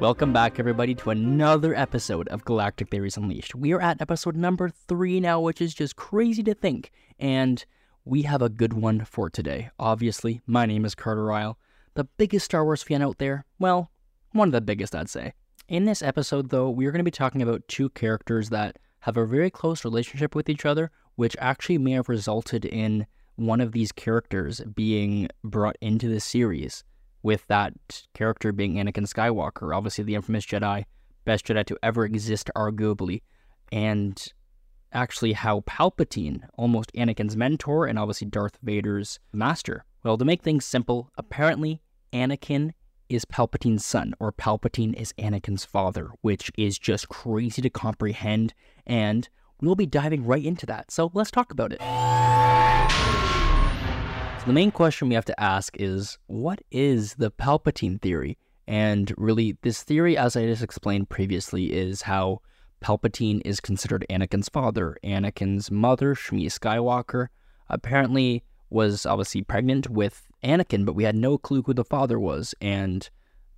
Welcome back, everybody, to another episode of Galactic Theories Unleashed. We are at episode number three now, which is just crazy to think. And we have a good one for today. Obviously, my name is Carter Ryle, the biggest Star Wars fan out there. Well, one of the biggest, I'd say. In this episode, though, we are going to be talking about two characters that have a very close relationship with each other, which actually may have resulted in one of these characters being brought into the series with that character being Anakin Skywalker, obviously the infamous Jedi, best Jedi to ever exist, arguably, and actually how Palpatine, almost Anakin's mentor and obviously Darth Vader's master. Well, to make things simple, apparently Anakin is Palpatine's son, or Palpatine is Anakin's father, which is just crazy to comprehend, and we'll be diving right into that. So let's talk about it. The main question we have to ask is what is the Palpatine theory? And really, this theory, as I just explained previously, is how Palpatine is considered Anakin's father. Anakin's mother, Shmi Skywalker, apparently was obviously pregnant with Anakin, but we had no clue who the father was. And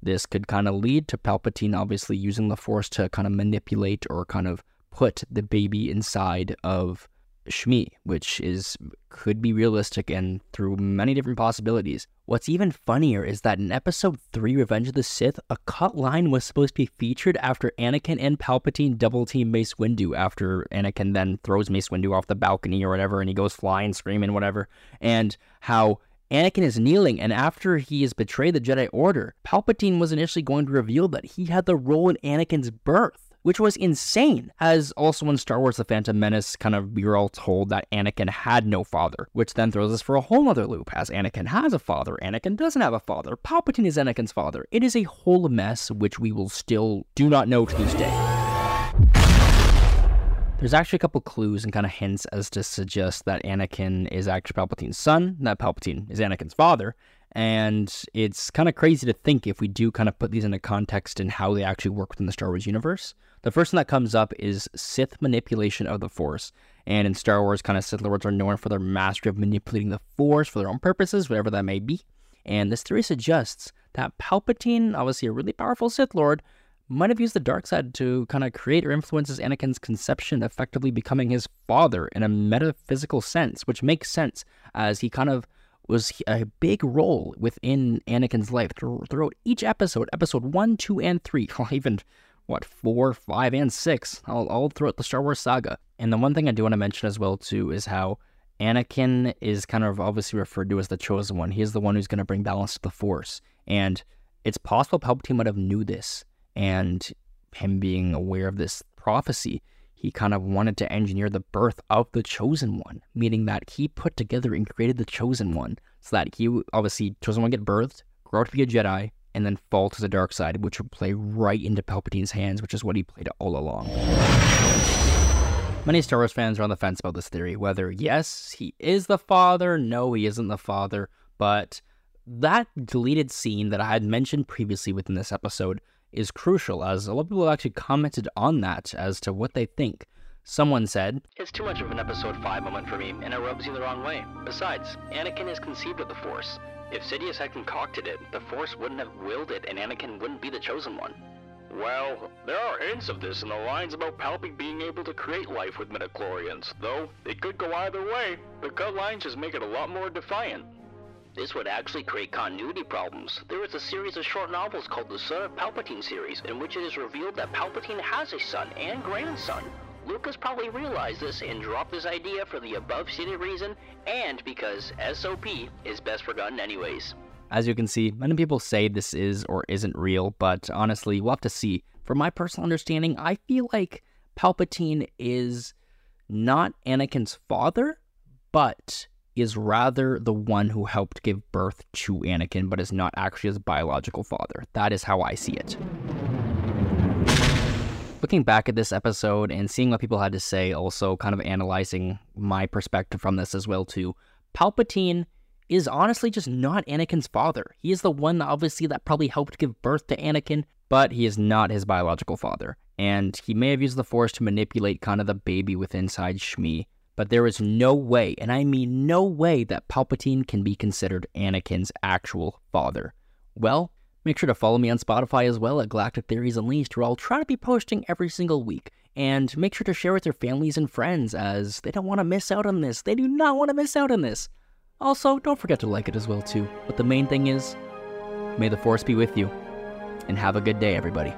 this could kind of lead to Palpatine obviously using the Force to kind of manipulate or kind of put the baby inside of Shmi, which is could be realistic and through many different possibilities. What's even funnier is that in episode 3 Revenge of the Sith, a cut line was supposed to be featured after Anakin and Palpatine double team Mace Windu after Anakin then throws Mace Windu off the balcony or whatever and he goes flying, screaming, whatever, and how Anakin is kneeling, and after he has betrayed the Jedi Order, Palpatine was initially going to reveal that he had the role in Anakin's birth which was insane. As also in Star Wars The Phantom Menace, kind of we are all told that Anakin had no father, which then throws us for a whole other loop. As Anakin has a father, Anakin doesn't have a father. Palpatine is Anakin's father. It is a whole mess which we will still do not know to this day. There's actually a couple clues and kind of hints as to suggest that Anakin is actually Palpatine's son, that Palpatine is Anakin's father, and it's kind of crazy to think if we do kind of put these into context and how they actually work within the Star Wars universe. The first one that comes up is Sith manipulation of the Force. And in Star Wars, kind of Sith Lords are known for their mastery of manipulating the Force for their own purposes, whatever that may be. And this theory suggests that Palpatine, obviously a really powerful Sith Lord, might have used the dark side to kind of create or influence Anakin's conception, effectively becoming his father in a metaphysical sense, which makes sense as he kind of was a big role within Anakin's life throughout each episode, episode one, two, and three, even what four, five, and six, all, all throughout the Star Wars saga. And the one thing I do want to mention as well too is how Anakin is kind of obviously referred to as the chosen one. He is the one who's going to bring balance to the Force, and it's possible Palpatine might have knew this and him being aware of this prophecy, he kind of wanted to engineer the birth of the chosen one, meaning that he put together and created the chosen one so that he obviously chosen one get birthed, grow up to be a Jedi, and then fall to the dark side, which would play right into Palpatine's hands, which is what he played all along. Many Star Wars fans are on the fence about this theory, whether yes, he is the father, no, he isn't the father, but that deleted scene that I had mentioned previously within this episode is crucial, as a lot of people have actually commented on that as to what they think. Someone said, It's too much of an episode 5 moment for me, and it rubs you the wrong way. Besides, Anakin is conceived of the Force. If Sidious had concocted it, the Force wouldn't have willed it, and Anakin wouldn't be the chosen one. Well, there are hints of this in the lines about Palpy being able to create life with midichlorians, though it could go either way. The cut lines just make it a lot more defiant. This would actually create continuity problems. There is a series of short novels called the Son of Palpatine series, in which it is revealed that Palpatine has a son and grandson. Lucas probably realized this and dropped this idea for the above stated reason, and because SOP is best forgotten anyways. As you can see, many people say this is or isn't real, but honestly, we'll have to see. From my personal understanding, I feel like Palpatine is not Anakin's father, but is rather the one who helped give birth to Anakin, but is not actually his biological father. That is how I see it. Looking back at this episode and seeing what people had to say, also kind of analyzing my perspective from this as well too, Palpatine is honestly just not Anakin's father. He is the one obviously that probably helped give birth to Anakin, but he is not his biological father. And he may have used the Force to manipulate kind of the baby within inside Shmi but there is no way, and I mean no way, that Palpatine can be considered Anakin's actual father. Well, Make sure to follow me on Spotify as well at Galactic Theories Unleashed, where I'll try to be posting every single week. And make sure to share with your families and friends as they don't want to miss out on this. They do not want to miss out on this. Also, don't forget to like it as well too. But the main thing is, may the force be with you. And have a good day, everybody.